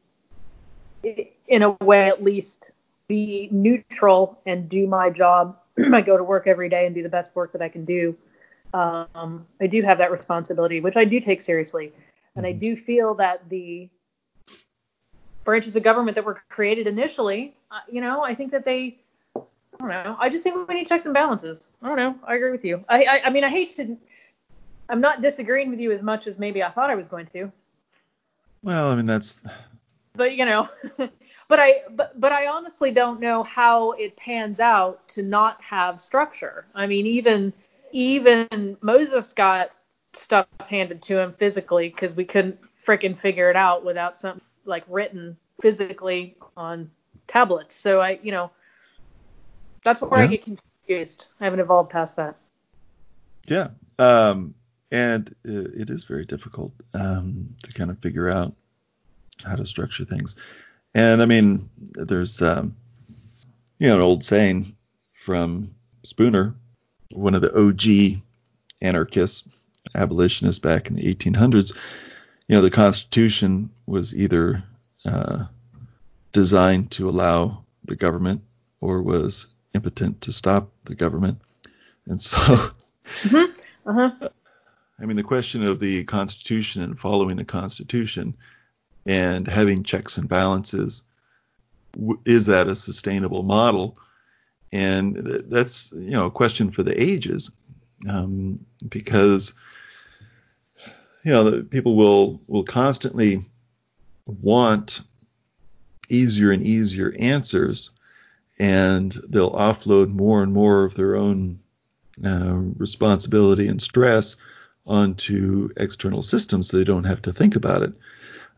S1: in a way at least be neutral and do my job. I go to work every day and do the best work that I can do. Um, I do have that responsibility, which I do take seriously. And I mm-hmm. do feel that the branches of government that were created initially, uh, you know, I think that they, I don't know, I just think we need checks and balances. I don't know. I agree with you. I, I, I mean, I hate to, I'm not disagreeing with you as much as maybe I thought I was going to.
S3: Well, I mean, that's.
S1: But, you know, but I but but I honestly don't know how it pans out to not have structure. I mean, even even Moses got stuff handed to him physically because we couldn't freaking figure it out without something like written physically on tablets. So I, you know, that's where yeah. I get confused. I haven't evolved past that.
S3: Yeah. Um, and it is very difficult um, to kind of figure out how to structure things. And I mean, there's um, you know an old saying from Spooner, one of the OG anarchists, abolitionists back in the 1800s. You know, the Constitution was either uh, designed to allow the government or was impotent to stop the government. And so,
S1: mm-hmm. uh-huh.
S3: I mean, the question of the Constitution and following the Constitution and having checks and balances is that a sustainable model and that's you know a question for the ages um, because you know people will will constantly want easier and easier answers and they'll offload more and more of their own uh, responsibility and stress onto external systems so they don't have to think about it.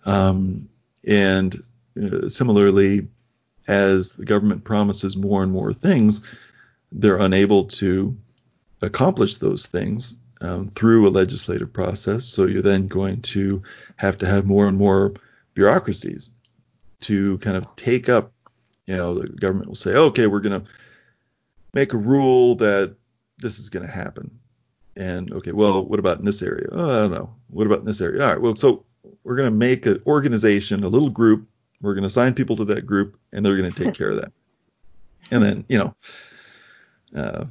S3: Um, and uh, similarly, as the government promises more and more things, they're unable to accomplish those things um, through a legislative process. So you're then going to have to have more and more bureaucracies to kind of take up. You know, the government will say, okay, we're going to make a rule that this is going to happen. And okay, well, what about in this area? Oh, I don't know. What about in this area? All right, well, so we're going to make an organization, a little group. We're going to assign people to that group, and they're going to take care of that. And then, you know, uh,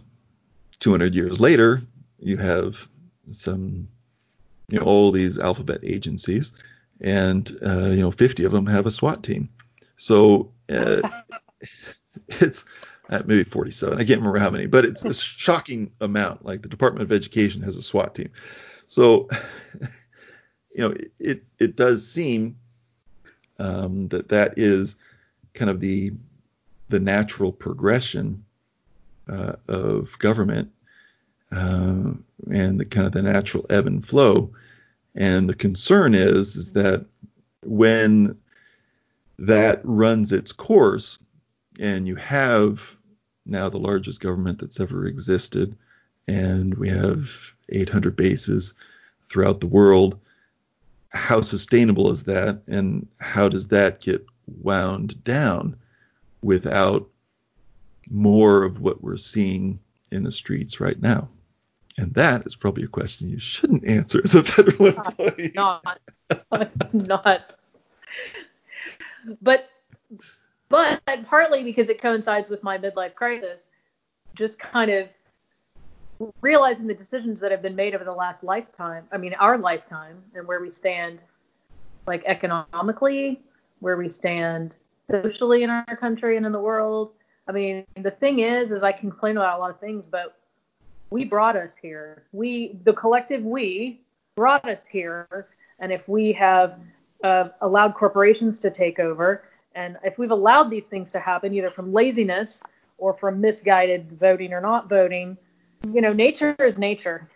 S3: 200 years later, you have some, you know, all these alphabet agencies, and uh, you know, 50 of them have a SWAT team. So uh, it's uh, maybe 47. I can't remember how many, but it's a shocking amount. Like the Department of Education has a SWAT team. So you know, it it does seem um, that that is kind of the the natural progression uh, of government uh, and the kind of the natural ebb and flow. And the concern is is that when that runs its course, and you have now the largest government that's ever existed, and we have 800 bases throughout the world, how sustainable is that and how does that get wound down without more of what we're seeing in the streets right now? And that is probably a question you shouldn't answer as a federal employee.
S1: Not, not. But, but partly because it coincides with my midlife crisis, just kind of realizing the decisions that have been made over the last lifetime, I mean, our lifetime, and where we stand, like economically, where we stand socially in our country and in the world. I mean, the thing is, is I can complain about a lot of things, but we brought us here. We, the collective we, brought us here. And if we have uh, allowed corporations to take over, and if we've allowed these things to happen, either from laziness or from misguided voting or not voting, you know, nature is nature,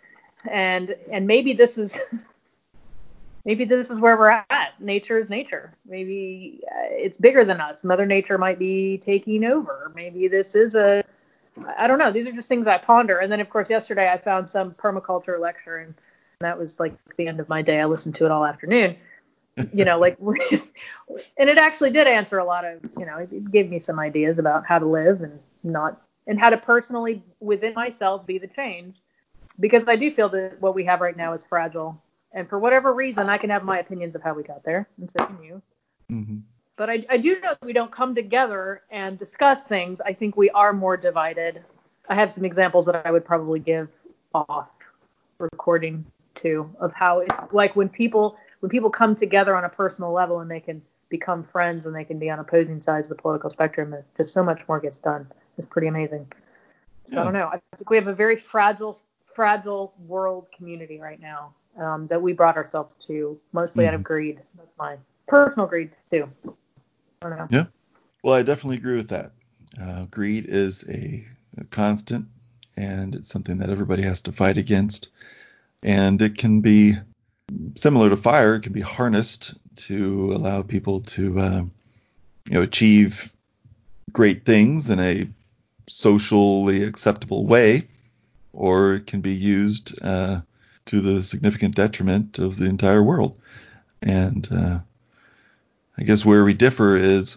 S1: and and maybe this is maybe this is where we're at. Nature is nature. Maybe uh, it's bigger than us. Mother Nature might be taking over. Maybe this is a I don't know. These are just things I ponder. And then, of course, yesterday I found some permaculture lecture, and that was like the end of my day. I listened to it all afternoon. You know, like, and it actually did answer a lot of, you know, it gave me some ideas about how to live and not, and how to personally within myself be the change. Because I do feel that what we have right now is fragile. And for whatever reason, I can have my opinions of how we got there, and so can you. Mm-hmm but I, I do know that we don't come together and discuss things. I think we are more divided. I have some examples that I would probably give off recording too of how it's like when people when people come together on a personal level and they can become friends and they can be on opposing sides of the political spectrum. Just so much more gets done. It's pretty amazing. So yeah. I don't know. I think we have a very fragile fragile world community right now um, that we brought ourselves to mostly mm-hmm. out of mm-hmm. greed. That's my personal greed too. I don't know.
S3: Yeah. Well, I definitely agree with that. Uh, greed is a, a constant, and it's something that everybody has to fight against. And it can be similar to fire; it can be harnessed to allow people to, uh, you know, achieve great things in a socially acceptable way, or it can be used uh, to the significant detriment of the entire world. And uh, I guess where we differ is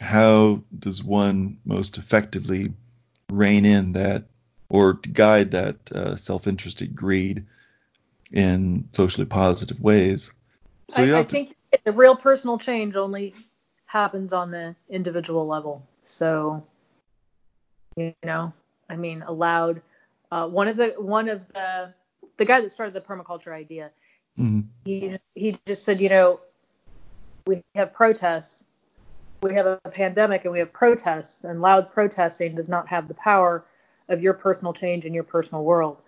S3: how does one most effectively rein in that or guide that uh, self-interested greed in socially positive ways.
S1: So I, I think the real personal change only happens on the individual level. So, you know, I mean, allowed. Uh, one of the one of the the guy that started the permaculture idea, mm-hmm. he he just said, you know, we have protests, we have a pandemic and we have protests, and loud protesting does not have the power of your personal change in your personal world,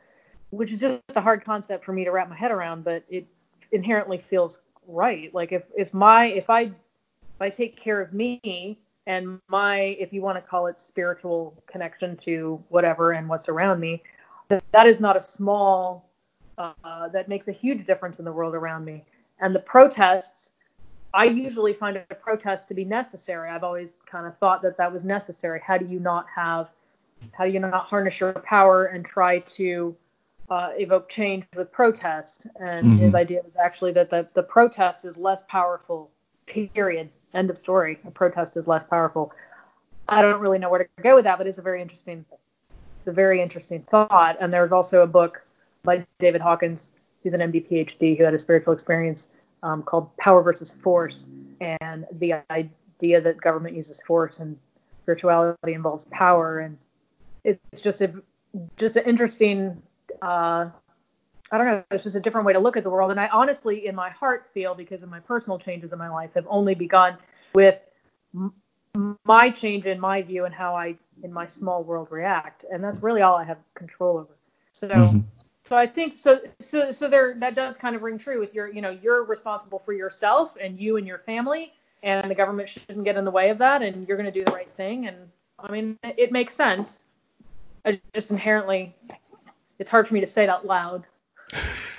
S1: which is just a hard concept for me to wrap my head around, but it inherently feels right. Like if if my if I if I take care of me and my if you want to call it spiritual connection to whatever and what's around me, that is not a small uh, that makes a huge difference in the world around me. And the protests I usually find a protest to be necessary. I've always kind of thought that that was necessary. How do you not have, how do you not harness your power and try to uh, evoke change with protest? And mm-hmm. his idea was actually that the, the protest is less powerful, period. End of story. A protest is less powerful. I don't really know where to go with that, but it's a very interesting, it's a very interesting thought. And there's also a book by David Hawkins, who's an MD PhD who had a spiritual experience um, called Power versus Force, and the idea that government uses force and spirituality involves power, and it's just a just an interesting. Uh, I don't know. It's just a different way to look at the world, and I honestly, in my heart, feel because of my personal changes in my life, have only begun with m- my change in my view and how I, in my small world, react, and that's really all I have control over. So. Mm-hmm so I think so so so there that does kind of ring true with your you know you're responsible for yourself and you and your family and the government shouldn't get in the way of that and you're going to do the right thing and I mean it makes sense. I just inherently it's hard for me to say it out loud.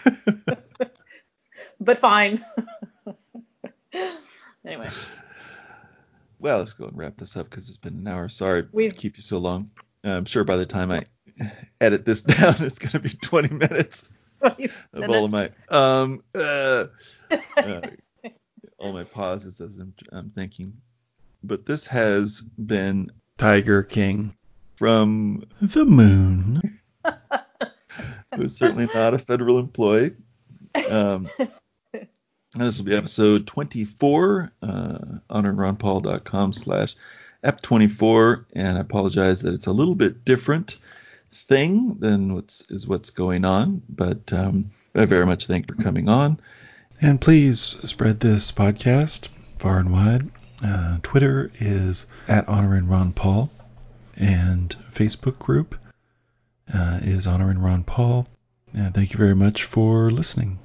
S1: but fine. anyway.
S3: Well, let's go and wrap this up because it's been an hour. Sorry we keep you so long. I'm sure by the time I edit this down, it's going to be 20 minutes 20 of all of my um uh, uh, all my pauses as I'm, I'm thinking. But this has been Tiger King from the moon. Who's certainly not a federal employee. Um, this will be episode 24 uh, honoringronpaul.com slash ep24 and I apologize that it's a little bit different thing than what's is what's going on. But um, I very much thank you for coming on. And please spread this podcast far and wide. Uh, Twitter is at honoring Ron Paul, and Facebook group uh, is honoring Ron Paul. And thank you very much for listening.